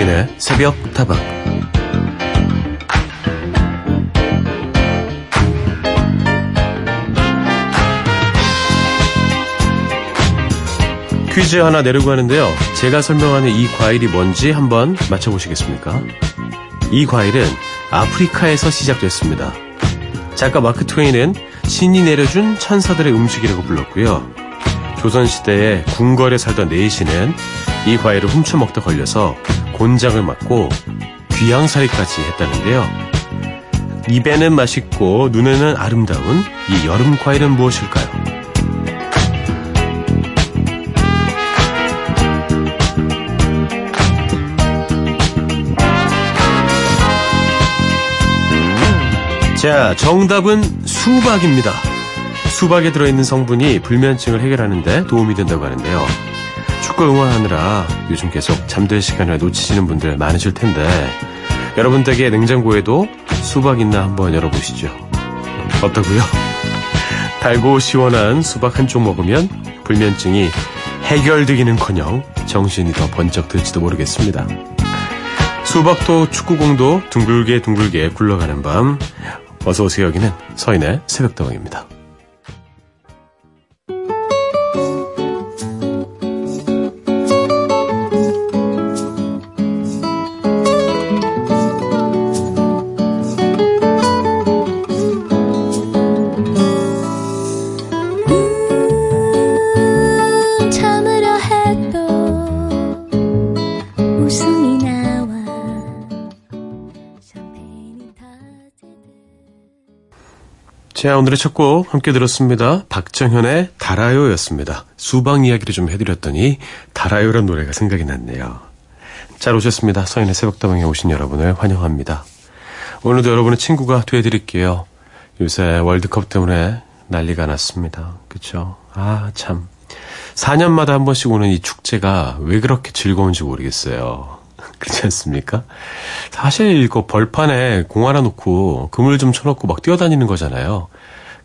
서인의 새벽 타박 퀴즈 하나 내려고 하는데요. 제가 설명하는 이 과일이 뭔지 한번 맞춰보시겠습니까? 이 과일은 아프리카에서 시작됐습니다. 작가 마크 트웨인은 신이 내려준 천사들의 음식이라고 불렀고요. 조선시대에 궁궐에 살던 네이시는 이 과일을 훔쳐먹다 걸려서 곤장을 맞고 귀양살이까지 했다는데요. 입에는 맛있고 눈에는 아름다운 이 여름 과일은 무엇일까요? 자, 정답은 수박입니다. 수박에 들어있는 성분이 불면증을 해결하는데 도움이 된다고 하는데요. 축구 응원하느라 요즘 계속 잠들 시간을 놓치시는 분들 많으실 텐데 여러분 댁에 냉장고에도 수박 있나 한번 열어보시죠. 어떠고요? 달고 시원한 수박 한쪽 먹으면 불면증이 해결되기는커녕 정신이 더 번쩍 들지도 모르겠습니다. 수박도 축구공도 둥글게 둥글게 굴러가는 밤 어서 오세요 여기는 서인의 새벽다방입니다. 자, 오늘의 첫 곡 함께 들었습니다. 박정현의 달아요였습니다. 수박 이야기를 좀 해드렸더니 달아요란 노래가 생각이 났네요. 잘 오셨습니다. 서인의 새벽다방에 오신 여러분을 환영합니다. 오늘도 여러분의 친구가 되어드릴게요. 요새 월드컵 때문에 난리가 났습니다. 그쵸? 아, 참. 4년마다 한 번씩 오는 이 축제가 왜 그렇게 즐거운지 모르겠어요. 그렇지 않습니까? 사실 그 벌판에 공 하나 놓고 그물 좀 쳐놓고 막 뛰어다니는 거잖아요.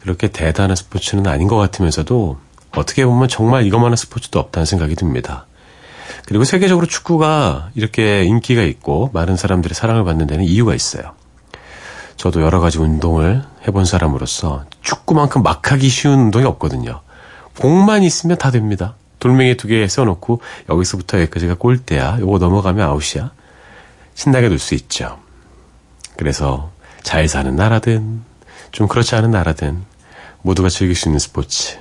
그렇게 대단한 스포츠는 아닌 것 같으면서도 어떻게 보면 정말 이것만한 스포츠도 없다는 생각이 듭니다. 그리고 세계적으로 축구가 이렇게 인기가 있고 많은 사람들의 사랑을 받는 데는 이유가 있어요. 저도 여러 가지 운동을 해본 사람으로서 축구만큼 막 하기 쉬운 운동이 없거든요. 공만 있으면 다 됩니다. 돌멩이 두 개 써놓고 여기서부터 여기까지가 골대야. 요거 넘어가면 아웃이야. 신나게 놀 수 있죠. 그래서 잘 사는 나라든 좀 그렇지 않은 나라든 모두가 즐길 수 있는 스포츠.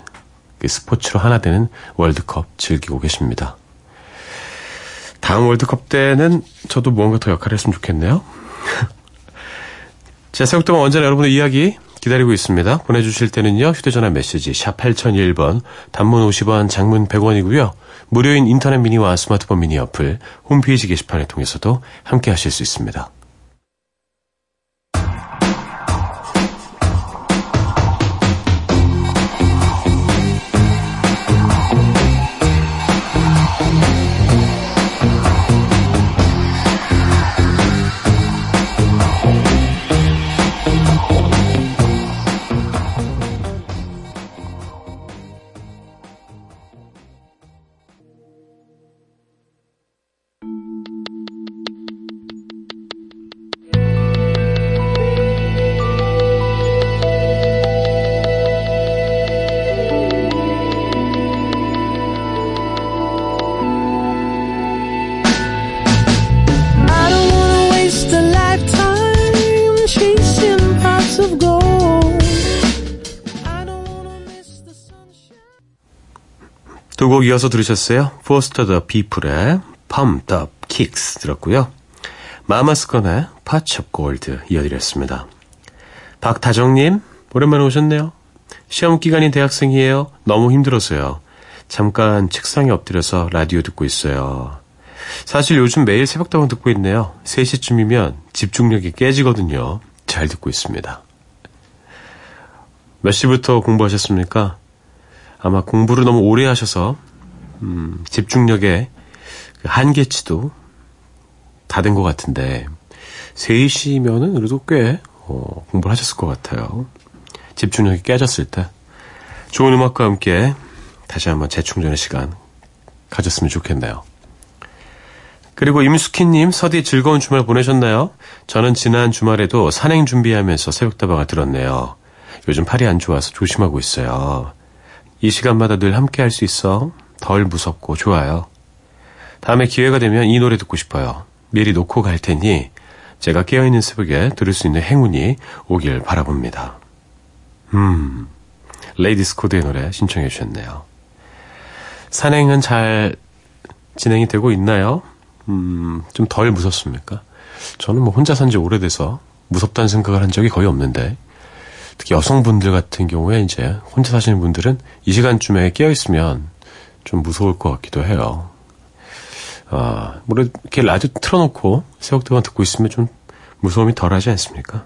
그 스포츠로 하나 되는 월드컵 즐기고 계십니다. 다음 월드컵 때는 저도 무언가 더 역할을 했으면 좋겠네요. 자, 새벽동안 언제나 여러분의 이야기 기다리고 있습니다. 보내주실 때는요. 휴대전화 메시지 샵 8001번 단문 50원 장문 100원이고요. 무료인 인터넷 미니와 스마트폰 미니 어플 홈페이지 게시판을 통해서도 함께 하실 수 있습니다. 이어서 들으셨어요. 포스터 더 피플의 펌더 킥스 들었고요. 마마스건의 골드 이어드렸습니다. 박다정님 오랜만에 오셨네요. 시험 기간인 대학생이에요. 너무 힘들어서요. 잠깐 책상에 엎드려서 라디오 듣고 있어요. 사실 요즘 매일 새벽다방 듣고 있네요. 3시쯤이면 집중력이 깨지거든요. 잘 듣고 있습니다. 몇 시부터 공부하셨습니까? 아마 공부를 너무 오래 하셔서 음, 집중력의 그 한계치도 다 된 것 같은데 3시면은 그래도 꽤 어, 공부를 하셨을 것 같아요. 집중력이 깨졌을 때 좋은 음악과 함께 다시 한번 재충전의 시간 가졌으면 좋겠네요. 그리고 임수키님, 서디 즐거운 주말 보내셨나요? 저는 지난 주말에도 산행 준비하면서 새벽다방을 들었네요. 요즘 팔이 안 좋아서 조심하고 있어요. 이 시간마다 늘 함께 할 수 있어 덜 무섭고 좋아요. 다음에 기회가 되면 이 노래 듣고 싶어요. 미리 놓고 갈 테니 제가 깨어있는 새벽에 들을 수 있는 행운이 오길 바라봅니다. 음, 레이디스 코드의 노래 신청해 주셨네요. 산행은 잘 진행이 되고 있나요? 음, 좀 덜 무섭습니까? 저는 뭐 혼자 산 지 오래돼서 무섭다는 생각을 한 적이 거의 없는데, 특히 여성분들 같은 경우에 이제 혼자 사시는 분들은 이 시간쯤에 깨어있으면 좀 무서울 것 같기도 해요. 아, 뭐 이렇게 라디오 틀어놓고 새벽동안 듣고 있으면 좀 무서움이 덜하지 않습니까?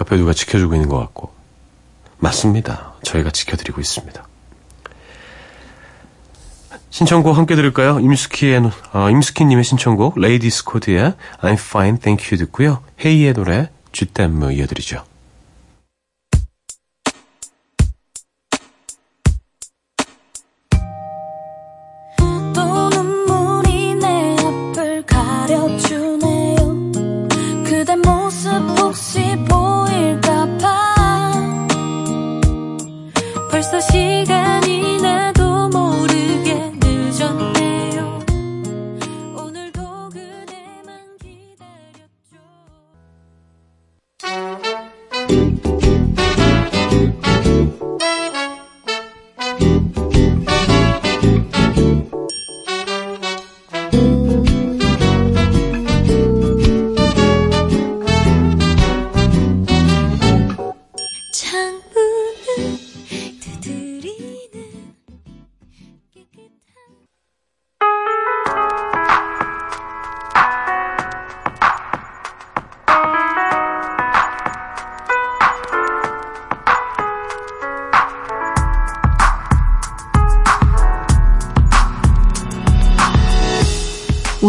옆에 누가 지켜주고 있는 것 같고. 맞습니다. 저희가 지켜드리고 있습니다. 신청곡 함께 들을까요? 임스키의, 어, 임스키님의 신청곡, 레이디스 코드의 I'm fine, thank you 듣고요. 헤이의 노래, Je t'aime 이어드리죠.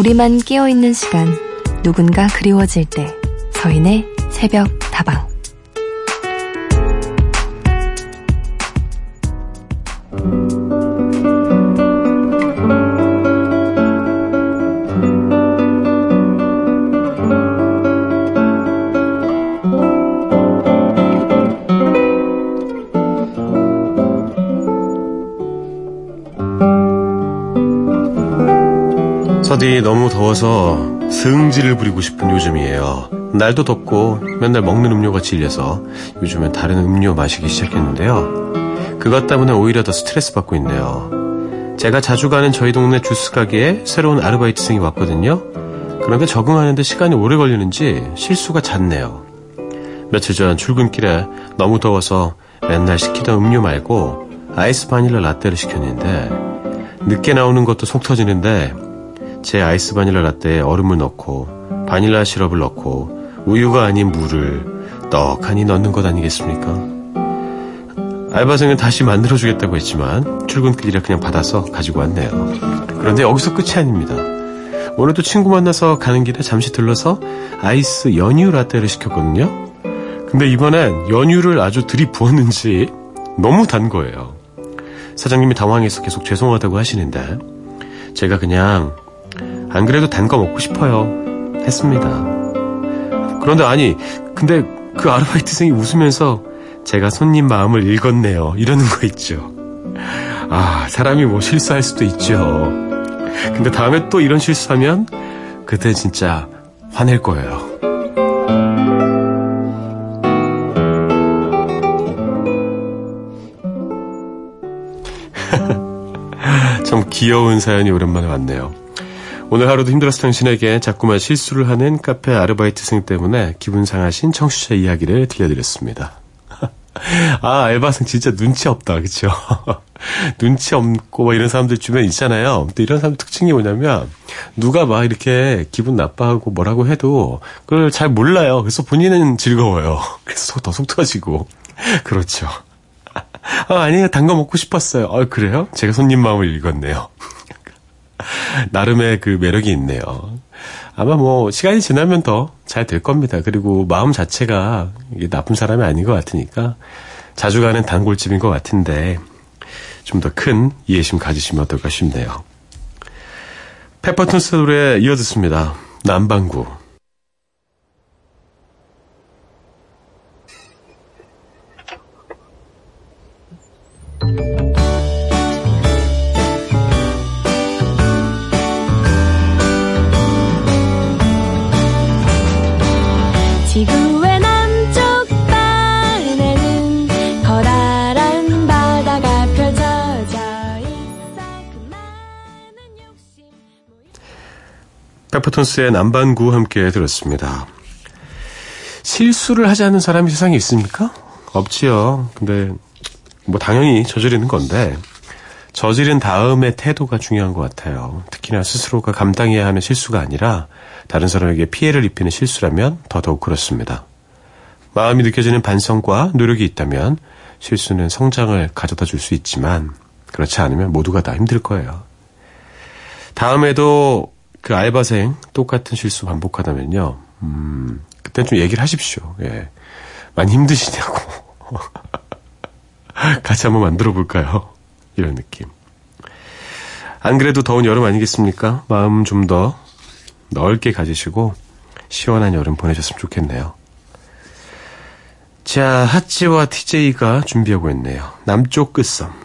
우리만 깨어있는 시간, 누군가 그리워질 때, 서인의 새벽 서디 너무 더워서 승질을 부리고 싶은 요즘이에요. 날도 덥고 맨날 먹는 음료가 질려서 요즘엔 다른 음료 마시기 시작했는데요. 그것 때문에 오히려 더 스트레스 받고 있네요. 제가 자주 가는 저희 동네 주스 가게에 새로운 아르바이트생이 왔거든요. 그런데 적응하는데 시간이 오래 걸리는지 실수가 잦네요. 며칠 전 출근길에 너무 더워서 맨날 시키던 음료 말고 아이스 바닐라 라떼를 시켰는데 늦게 나오는 것도 속 터지는데 제 아이스 바닐라 라떼에 얼음을 넣고 바닐라 시럽을 넣고 우유가 아닌 물을 떡하니 넣는 것 아니겠습니까? 알바생은 다시 만들어주겠다고 했지만 출근길이라 그냥 받아서 가지고 왔네요. 그런데 여기서 끝이 아닙니다. 오늘도 친구 만나서 가는 길에 잠시 들러서 아이스 연유 라떼를 시켰거든요. 근데 이번엔 연유를 아주 들이부었는지 너무 단 거예요. 사장님이 당황해서 계속 죄송하다고 하시는데 제가 그냥 안 그래도 단 거 먹고 싶어요. 했습니다. 그런데 아니, 근데 그 아르바이트생이 웃으면서 제가 손님 마음을 읽었네요. 이러는 거 있죠. 아, 사람이 뭐 실수할 수도 있죠. 근데 다음에 또 이런 실수하면 그때 진짜 화낼 거예요. 참 귀여운 사연이 오랜만에 왔네요. 오늘 하루도 힘들었을 당신에게 자꾸만 실수를 하는 카페 아르바이트생 때문에 기분 상하신 청취자 이야기를 들려드렸습니다. 아, 알바생 진짜 눈치 없다, 그쵸? 눈치 없고 뭐 이런 사람들 주변에 있잖아요. 또 이런 사람들 특징이 뭐냐면, 누가 막 이렇게 기분 나빠하고 뭐라고 해도 그걸 잘 몰라요. 그래서 본인은 즐거워요. 그래서 더 속 터지고. 그렇죠. 아, 아니에요. 단 거 먹고 싶었어요. 아, 그래요? 제가 손님 마음을 읽었네요. 나름의 그 매력이 있네요. 아마 뭐 시간이 지나면 더 잘 될 겁니다. 그리고 마음 자체가 나쁜 사람이 아닌 것 같으니까 자주 가는 단골집인 것 같은데 좀 더 큰 이해심 가지시면 어떨까 싶네요. 페퍼톤스 노래 이어듣습니다. 남방구. 페퍼톤스의 남반구 함께 들었습니다. 실수를 하지 않는 사람이 세상에 있습니까? 없지요. 근데 뭐 당연히 저지르는 건데 저지른 다음의 태도가 중요한 것 같아요. 특히나 스스로가 감당해야 하는 실수가 아니라 다른 사람에게 피해를 입히는 실수라면 더더욱 그렇습니다. 마음이 느껴지는 반성과 노력이 있다면 실수는 성장을 가져다 줄 수 있지만 그렇지 않으면 모두가 다 힘들 거예요. 다음에도 그 알바생 똑같은 실수 반복하다면요. 음, 그땐 좀 얘기를 하십시오. 예. 많이 힘드시냐고. 같이 한번 만들어 볼까요? 이런 느낌. 안 그래도 더운 여름 아니겠습니까? 마음 좀 더 넓게 가지시고 시원한 여름 보내셨으면 좋겠네요. 자, 하찌와 TJ가 준비하고 있네요. 남쪽 끝섬.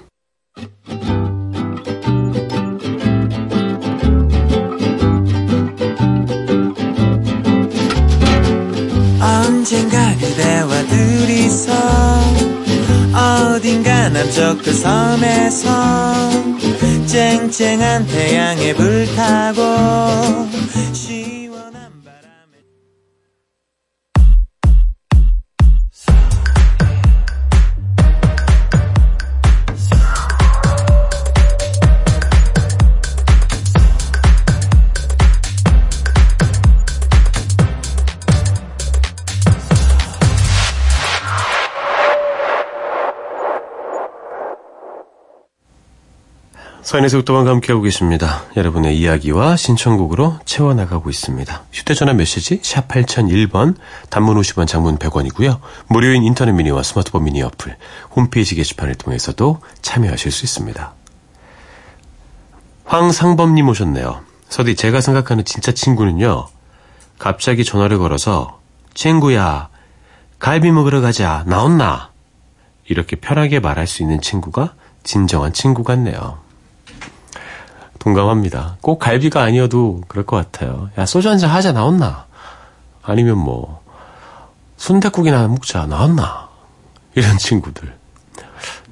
그 섬에서 쨍쨍한 태양에 불타고 서인의 속도방과 함께하고 계십니다. 여러분의 이야기와 신청곡으로 채워나가고 있습니다. 휴대전화 메시지 샵 8001번, 단문 50원, 장문 100원이고요. 무료인 인터넷 미니와 스마트폰 미니 어플, 홈페이지 게시판을 통해서도 참여하실 수 있습니다. 황상범님 오셨네요. 서디, 제가 생각하는 진짜 친구는요. 갑자기 전화를 걸어서 친구야, 갈비 먹으러 가자. 나온나? 이렇게 편하게 말할 수 있는 친구가 진정한 친구 같네요. 동감합니다. 꼭 갈비가 아니어도 그럴 것 같아요. 야, 소주 한잔 하자, 나왔나? 아니면 뭐, 순댓국이나 먹자, 나왔나? 이런 친구들.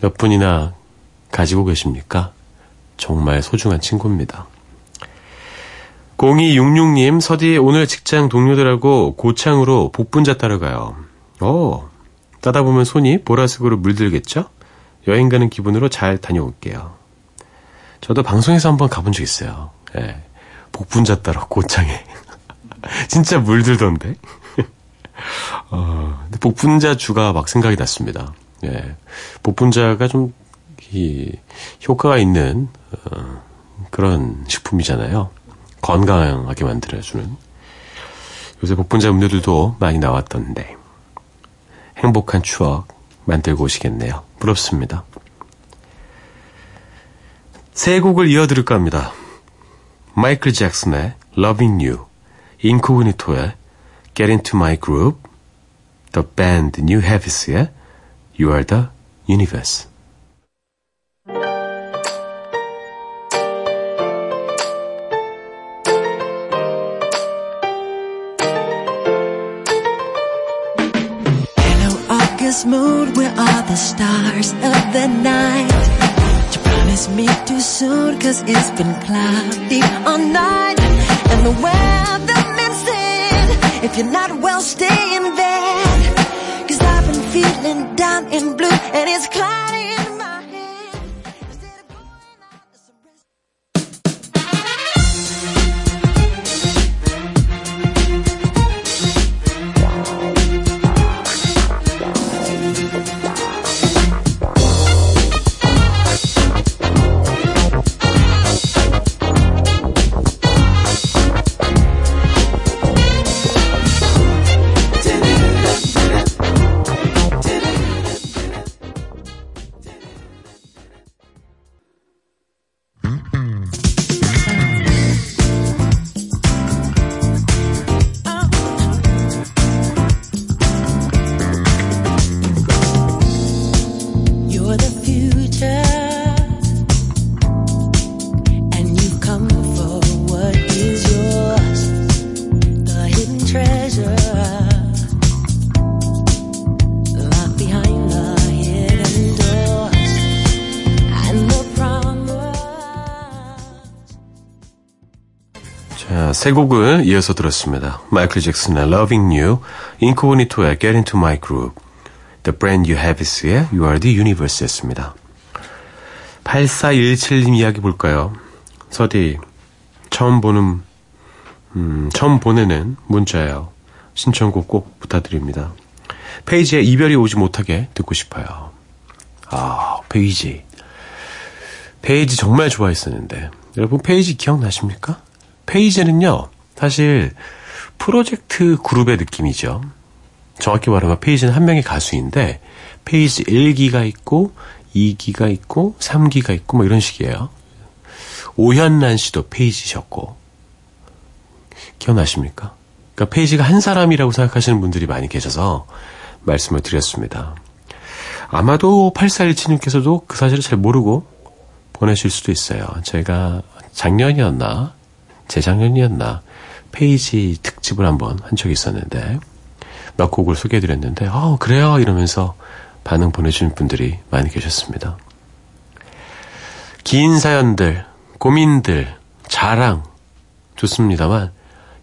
몇 분이나 가지고 계십니까? 정말 소중한 친구입니다. 0266님, 서디 오늘 직장 동료들하고 고창으로 복분자 따러 가요. 어, 따다 보면 손이 보라색으로 물들겠죠? 여행 가는 기분으로 잘 다녀올게요. 저도 방송에서 한번 가본 적 있어요. 예. 복분자 따러 고창에. 진짜 물들던데. 어, 근데 복분자 주가 막 생각이 났습니다. 예. 복분자가 좀, 이, 효과가 있는, 어, 그런 식품이잖아요. 건강하게 만들어주는. 요새 복분자 음료들도 많이 나왔던데. 행복한 추억 만들고 오시겠네요. 부럽습니다. 세 곡을 이어드릴까 합니다. 마이클 잭슨의 Loving You, 인코그니토의 Get Into My Groove, The Band New Habits의 You Are The Universe. In an August mood, where are the stars of the night? You me too soon, cause it's been cloudy all night. And the weatherman said, if you're not well, stay in bed. Cause I've been feeling down and blue, and it's cloudy 세 곡을 이어서 들었습니다. 마이클 잭슨의 Loving You, 인코니토의 Get Into My Groove, The Brand New Habits의 You Are The Universe였습니다. 8417님 이야기 볼까요? 서디, 처음 보는, 음, 처음 보내는 문자예요. 신청곡 꼭 부탁드립니다. 페이지에 이별이 오지 못하게 듣고 싶어요. 아, 페이지. 페이지 정말 좋아했었는데. 여러분 페이지 기억나십니까? 페이지는요, 사실 프로젝트 그룹의 느낌이죠. 정확히 말하면 페이지는 한 명의 가수인데, 페이지 1기가 있고, 2기가 있고, 3기가 있고, 뭐 이런 식이에요. 오현란 씨도 페이지셨고, 기억나십니까? 그러니까 페이지가 한 사람이라고 생각하시는 분들이 많이 계셔서 말씀을 드렸습니다. 아마도 8417님께서도 그 사실을 잘 모르고 보내실 수도 있어요. 제가 작년이었나, 재작년이었나, 페이지 특집을 한번 한 적이 있었는데, 몇 곡을 소개해드렸는데, 어, 그래요? 이러면서 반응 보내주신 분들이 많이 계셨습니다. 긴 사연들, 고민들, 자랑, 좋습니다만,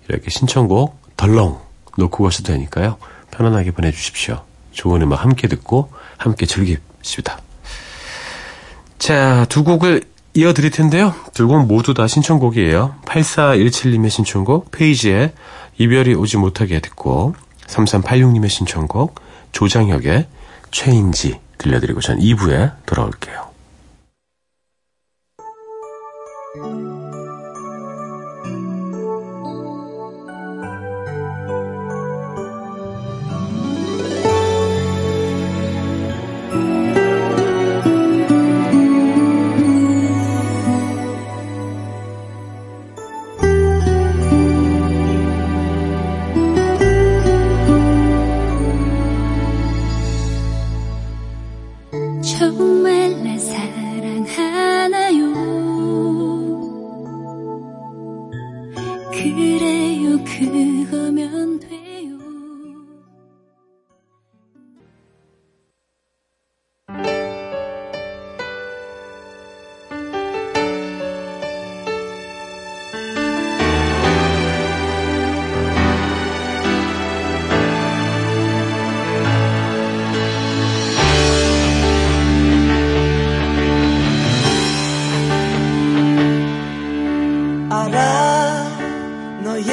이렇게 신청곡 덜렁 놓고 가셔도 되니까요. 편안하게 보내주십시오. 좋은 음악 함께 듣고 함께 즐깁시다. 자, 두 곡을 이어드릴 텐데요. 두 곡 모두 다 신청곡이에요. 8417님의 신청곡 페이지에 이별이 오지 못하게 듣고 3386님의 신청곡 조장혁의 최인지 들려드리고 전 2부에 돌아올게요.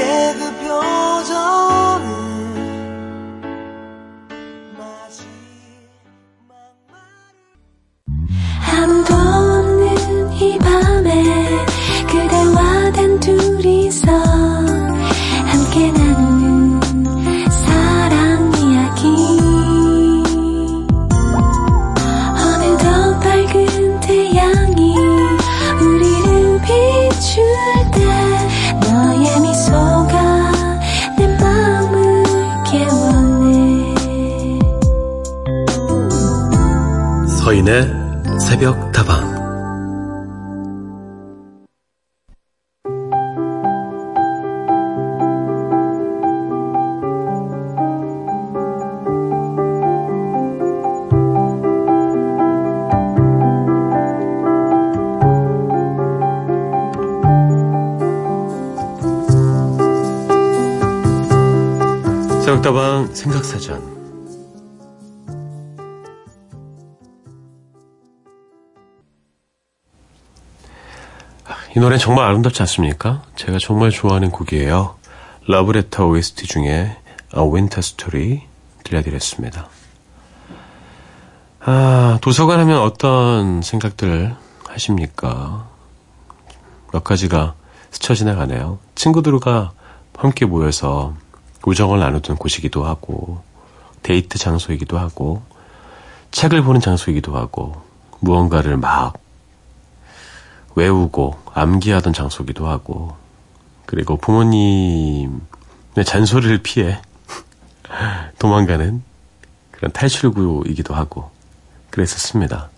너 이 노래 정말 아름답지 않습니까? 제가 정말 좋아하는 곡이에요. 러브레터 OST 중에 A Winter Story 들려드렸습니다. 아, 도서관 하면 어떤 생각들 하십니까? 몇 가지가 스쳐 지나가네요. 친구들과 함께 모여서 우정을 나누던 곳이기도 하고, 데이트 장소이기도 하고, 책을 보는 장소이기도 하고, 무언가를 막 외우고 암기하던 장소기도 하고 그리고 부모님의 잔소리를 피해 도망가는 그런 탈출구이기도 하고 그랬었습니다.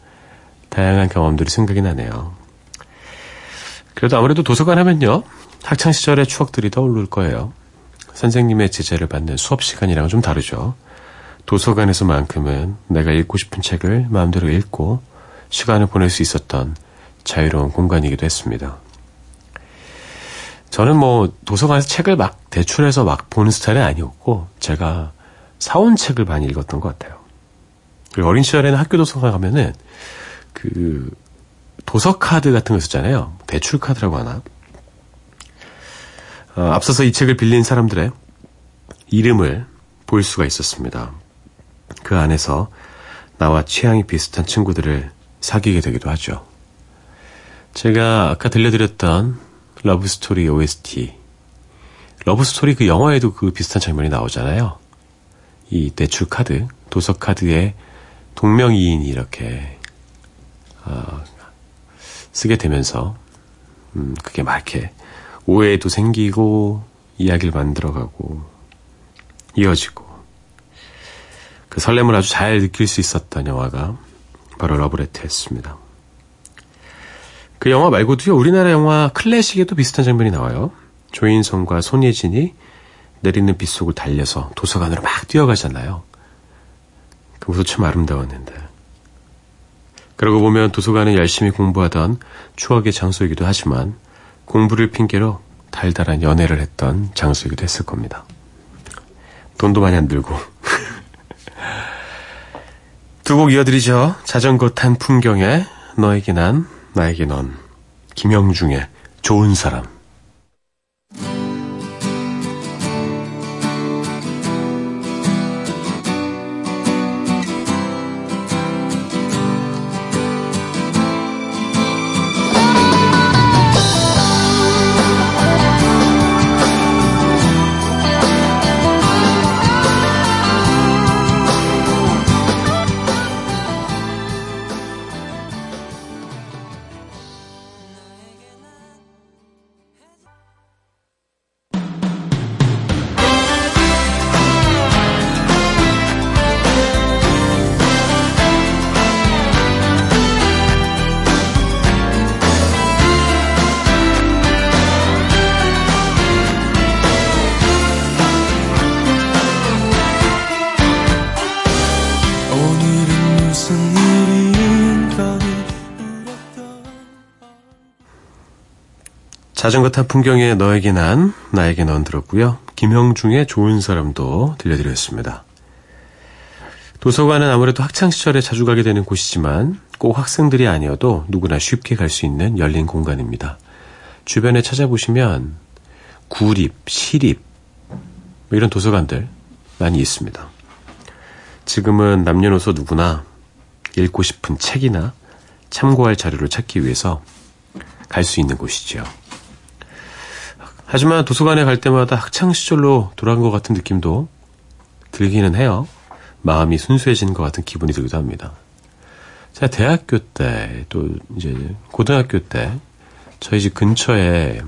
다양한 경험들이 생각이 나네요. 그래도 아무래도 도서관 하면요 학창 시절의 추억들이 떠오를 거예요. 선생님의 제재를 받는 수업 시간이랑은 좀 다르죠. 도서관에서만큼은 내가 읽고 싶은 책을 마음대로 읽고 시간을 보낼 수 있었던 자유로운 공간이기도 했습니다. 저는 뭐 도서관에서 책을 막 대출해서 막 보는 스타일은 아니었고 제가 사온 책을 많이 읽었던 것 같아요. 그리고 어린 시절에는 학교 도서관 가면은 그 도서 카드 같은 거 있었잖아요. 대출 카드라고 하나. 어, 앞서서 이 책을 빌린 사람들의 이름을 볼 수가 있었습니다. 그 안에서 나와 취향이 비슷한 친구들을 사귀게 되기도 하죠. 제가 아까 들려드렸던 러브스토리 OST. 러브스토리 그 영화에도 그 비슷한 장면이 나오잖아요. 이 대출 카드, 도서 카드에 동명이인이 이렇게 어, 쓰게 되면서 음, 그게 막 이렇게 오해도 생기고 이야기를 만들어가고 이어지고 그 설렘을 아주 잘 느낄 수 있었던 영화가 바로 러브레터였습니다. 그 영화 말고도요 우리나라 영화 클래식에도 비슷한 장면이 나와요. 조인성과 손예진이 내리는 빗속을 달려서 도서관으로 막 뛰어가잖아요. 그 모습 참 아름다웠는데. 그러고 보면 도서관은 열심히 공부하던 추억의 장소이기도 하지만 공부를 핑계로 달달한 연애를 했던 장소이기도 했을 겁니다. 돈도 많이 안 들고. 두 곡 이어드리죠. 자전거 탄 풍경에 너에게 난, 나에게 넌. 김영중의 좋은 사람. 자전거 탄 풍경에 너에게 난, 나에게 넌 들었고요. 김형중의 좋은 사람도 들려드렸습니다. 도서관은 아무래도 학창시절에 자주 가게 되는 곳이지만 꼭 학생들이 아니어도 누구나 쉽게 갈 수 있는 열린 공간입니다. 주변에 찾아보시면 구립, 시립 뭐 이런 도서관들 많이 있습니다. 지금은 남녀노소 누구나 읽고 싶은 책이나 참고할 자료를 찾기 위해서 갈 수 있는 곳이죠. 하지만 도서관에 갈 때마다 학창 시절로 돌아간 것 같은 느낌도 들기는 해요. 마음이 순수해지는 것 같은 기분이 들기도 합니다. 제가 대학교 때, 또 이제 고등학교 때, 저희 집 근처에,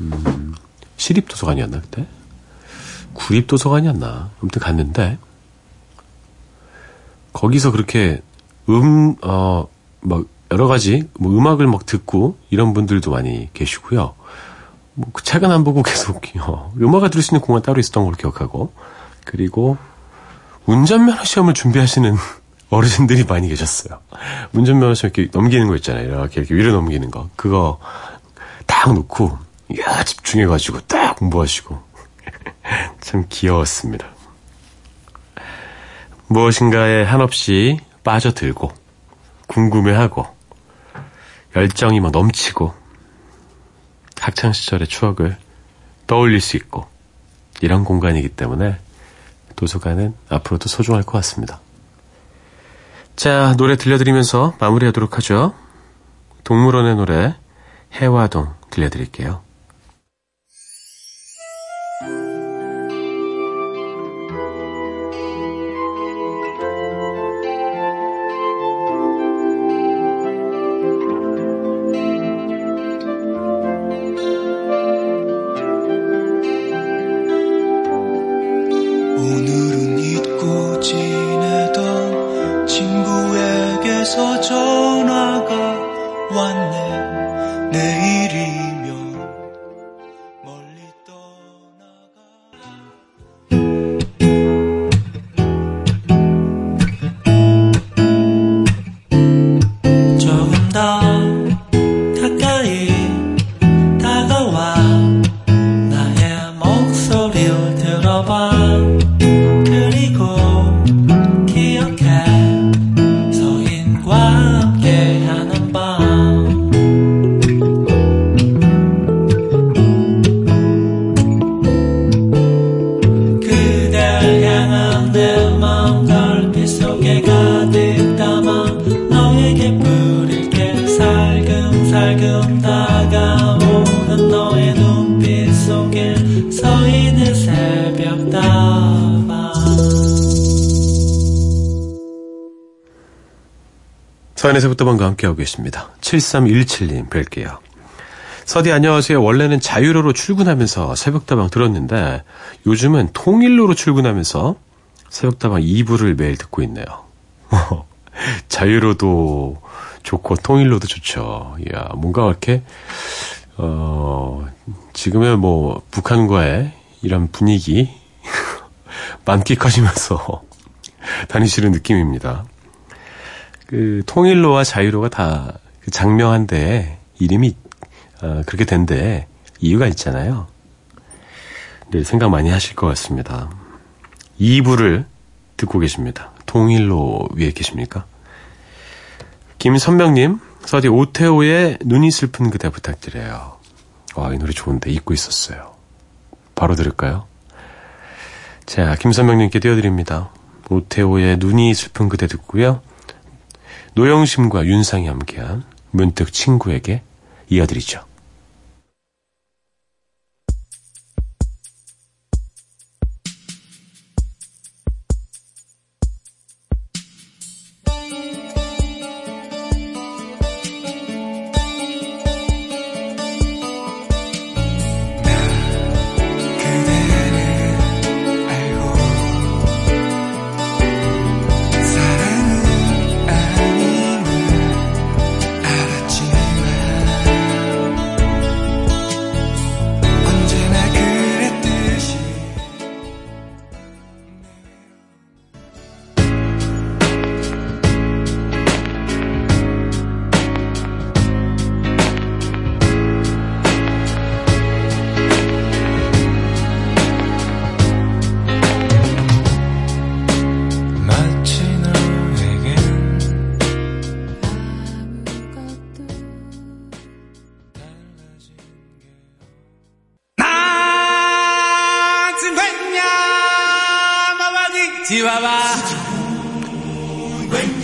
음, 시립도서관이었나, 그때? 구립도서관이었나? 아무튼 갔는데, 거기서 그렇게 음, 어, 막 여러 가지 뭐 음악을 막 듣고 이런 분들도 많이 계시고요. 뭐 그 책은 안 보고 계속 어, 음악을 들을 수 있는 공간 따로 있었던 걸로 기억하고 그리고 운전면허 시험을 준비하시는 어르신들이 많이 계셨어요. 운전면허 시험 이렇게 넘기는 거 있잖아요. 이렇게, 이렇게 위로 넘기는 거. 그거 딱 놓고 야 집중해가지고 딱 공부하시고 참 귀여웠습니다. 무엇인가에 한없이 빠져들고 궁금해하고 열정이 막 넘치고 학창 시절의 추억을 떠올릴 수 있고 이런 공간이기 때문에 도서관은 앞으로도 소중할 것 같습니다. 자, 노래 들려드리면서 마무리하도록 하죠. 동물원의 노래 해화동 들려드릴게요. 왔네. 내일이 함께하고 계십니다. 7317님 뵐게요. 서디 안녕하세요. 원래는 자유로로 출근하면서 새벽다방 들었는데 요즘은 통일로로 출근하면서 새벽다방 2부를 매일 듣고 있네요. 자유로도 좋고 통일로도 좋죠. 이야, 뭔가 이렇게 어 지금의 뭐 북한과의 이런 분위기 만끽하시면서 다니시는 느낌입니다. 그 통일로와 자유로가 다그 장명한데 이름이 어, 그렇게 된데 이유가 있잖아요. 네, 생각 많이 하실 것 같습니다. 2부를 듣고 계십니다. 통일로 위에 계십니까? 김선명님, 서디 오태오의 눈이 슬픈 그대 부탁드려요. 와, 이 노래 좋은데 잊고 있었어요. 바로 들을까요? 자, 김선명님께 띄워드립니다. 오태오의 눈이 슬픈 그대 듣고요. 노영심과 윤상이 함께한 문득 친구에게 이어드리죠.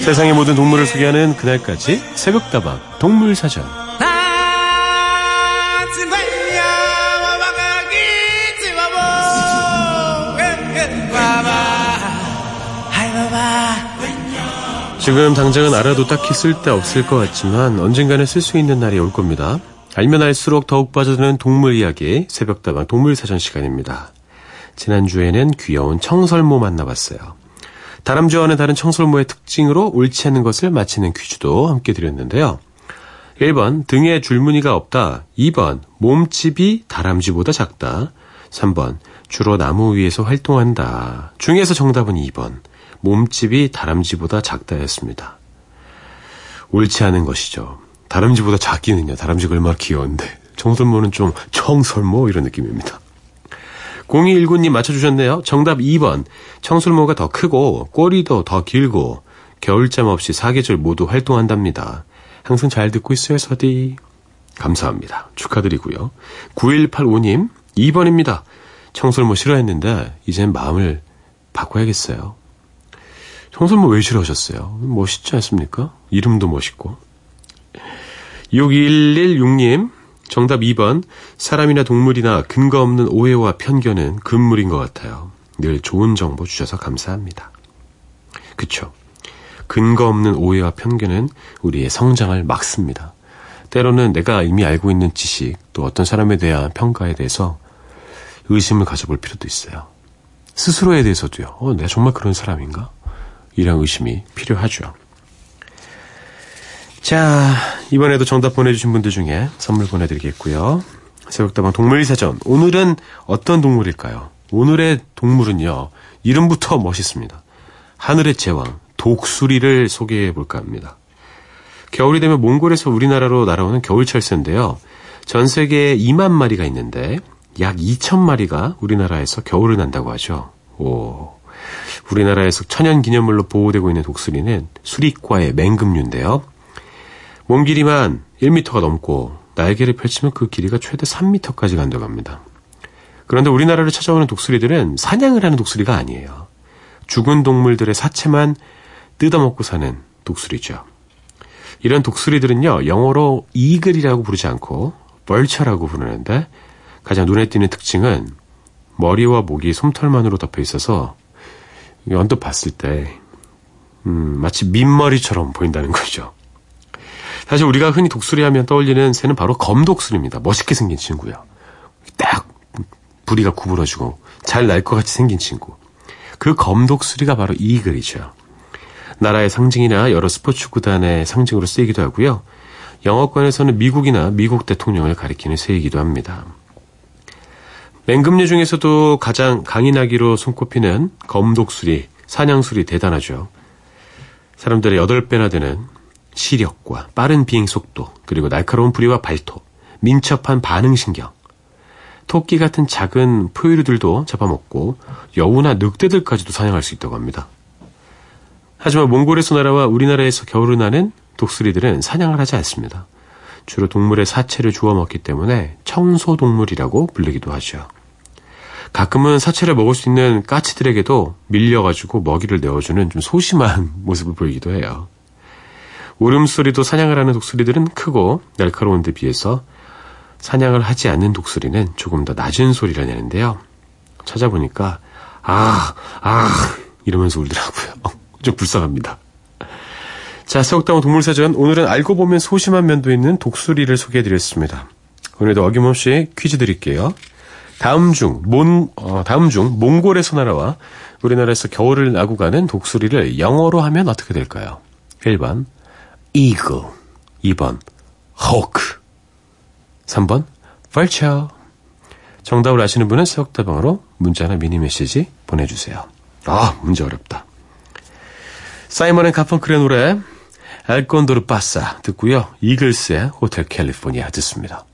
세상의 모든 동물을 소개하는 그날까지 새벽다방 동물사전 지금 당장은 알아도 딱히 쓸데없을 것 같지만 언젠가는 쓸 수 있는 날이 올 겁니다. 알면 알수록 더욱 빠져드는 동물 이야기 새벽다방 동물사전 시간입니다. 지난주에는 귀여운 청설모 만나봤어요. 다람쥐와는 다른 청설모의 특징으로 옳지 않은 것을 맞히는 퀴즈도 함께 드렸는데요. 1번 등에 줄무늬가 없다. 2번 몸집이 다람쥐보다 작다. 3번 주로 나무 위에서 활동한다. 중에서 정답은 2번 몸집이 다람쥐보다 작다였습니다. 옳지 않은 것이죠. 다람쥐보다 작기는요. 다람쥐가 얼마나 귀여운데. 청설모는 좀 청설모 이런 느낌입니다. 0219님 맞춰주셨네요. 정답 2번. 청설모가 더 크고 꼬리도 더 길고 겨울잠 없이 사계절 모두 활동한답니다. 항상 잘 듣고 있어요, 서디. 감사합니다. 축하드리고요. 9185님 2번입니다. 청설모 싫어했는데 이젠 마음을 바꿔야겠어요. 청설모 왜 싫어하셨어요? 멋있지 않습니까? 이름도 멋있고. 6116님 정답 2번. 사람이나 동물이나 근거 없는 오해와 편견은 금물인 것 같아요. 늘 좋은 정보 주셔서 감사합니다. 그쵸. 근거 없는 오해와 편견은 우리의 성장을 막습니다. 때로는 내가 이미 알고 있는 지식, 또 어떤 사람에 대한 평가에 대해서 의심을 가져볼 필요도 있어요. 스스로에 대해서도요. 어, 내가 정말 그런 사람인가? 이런 의심이 필요하죠. 자, 이번에도 정답 보내주신 분들 중에 선물 보내드리겠고요. 새벽다방 동물사전. 오늘은 어떤 동물일까요? 오늘의 동물은요, 이름부터 멋있습니다. 하늘의 제왕, 독수리를 소개해 볼까 합니다. 겨울이 되면 몽골에서 우리나라로 날아오는 겨울철새인데요. 전 세계에 2만 마리가 있는데 약 2천 마리가 우리나라에서 겨울을 난다고 하죠. 오. 우리나라에서 천연 기념물로 보호되고 있는 독수리는 수리과의 맹금류인데요. 몸 길이만 1m가 넘고 날개를 펼치면 그 길이가 최대 3m까지 간다고 합니다. 그런데 우리나라를 찾아오는 독수리들은 사냥을 하는 독수리가 아니에요. 죽은 동물들의 사체만 뜯어먹고 사는 독수리죠. 이런 독수리들은요, 영어로 이글이라고 부르지 않고 벌처라고 부르는데 가장 눈에 띄는 특징은 머리와 목이 솜털만으로 덮여 있어서 언뜻 봤을 때 음, 마치 민머리처럼 보인다는 거죠. 사실 우리가 흔히 독수리 하면 떠올리는 새는 바로 검독수리입니다. 멋있게 생긴 친구요. 딱 부리가 구부러지고 잘 날 것 같이 생긴 친구. 그 검독수리가 바로 이글이죠. 나라의 상징이나 여러 스포츠 구단의 상징으로 쓰이기도 하고요. 영어권에서는 미국이나 미국 대통령을 가리키는 새이기도 합니다. 맹금류 중에서도 가장 강인하기로 손꼽히는 검독수리, 사냥수리 대단하죠. 사람들의 8배나 되는 시력과 빠른 비행 속도, 그리고 날카로운 부리와 발톱, 민첩한 반응신경, 토끼 같은 작은 포유류들도 잡아먹고 여우나 늑대들까지도 사냥할 수 있다고 합니다. 하지만 몽골의 소나라와 우리나라에서 겨울을 나는 독수리들은 사냥을 하지 않습니다. 주로 동물의 사체를 주워 먹기 때문에 청소동물이라고 불리기도 하죠. 가끔은 사체를 먹을 수 있는 까치들에게도 밀려가지고 먹이를 내어주는 좀 소심한 모습을 보이기도 해요. 울음소리도 사냥을 하는 독수리들은 크고 날카로운 데 비해서 사냥을 하지 않는 독수리는 조금 더 낮은 소리를 내는데요. 찾아보니까 아, 아 이러면서 울더라고요. 좀 불쌍합니다. 자, 세옥다운 동물사전 오늘은 알고 보면 소심한 면도 있는 독수리를 소개해드렸습니다. 오늘도 어김없이 퀴즈 드릴게요. 다음 중, 몬, 어, 다음 중 몽골의 소나라와 우리나라에서 겨울을 나고 가는 독수리를 영어로 하면 어떻게 될까요? 1번 eagle, 2번 hawk, 3번 vulture. 정답을 아시는 분은 세옥다방으로 문자나 미니 메시지 보내주세요. 아, 문제 어렵다. 사이먼 앤 가펑클의 노래 El Condor Pasa 듣고요. 이글스의 Hotel California 듣습니다.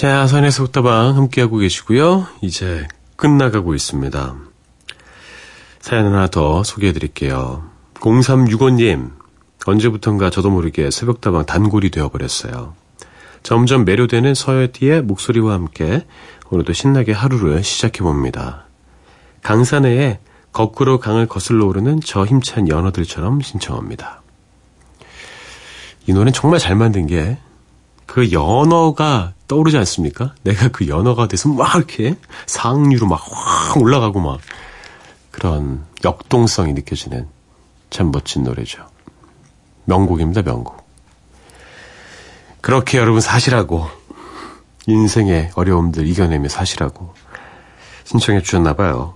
자, 선에서 웃다방 함께하고 계시고요. 이제 끝나가고 있습니다. 사연 하나 더 소개해 드릴게요. 0365님, 언제부턴가 저도 모르게 새벽다방 단골이 되어버렸어요. 점점 매료되는 서여티의 목소리와 함께 오늘도 신나게 하루를 시작해봅니다. 강산해에 거꾸로 강을 거슬러 오르는 저 힘찬 연어들처럼 신청합니다. 이 노래는 정말 잘 만든 게 그 연어가 떠오르지 않습니까? 내가 그 연어가 돼서 막 이렇게 상류로 막 확 올라가고 막 그런 역동성이 느껴지는 참 멋진 노래죠. 명곡입니다, 명곡. 그렇게 여러분 사시라고 인생의 어려움들 이겨내며 사시라고 신청해 주셨나 봐요.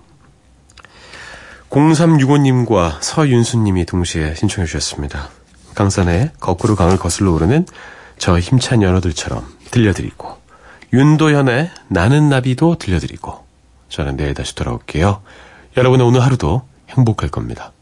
0365님과 서윤수님이 동시에 신청해 주셨습니다. 강산의 거꾸로 강을 거슬러 오르는 저 힘찬 연어들처럼 들려드리고 윤도현의 나는 나비도 들려드리고 저는 내일 다시 돌아올게요. 여러분의 오늘 하루도 행복할 겁니다.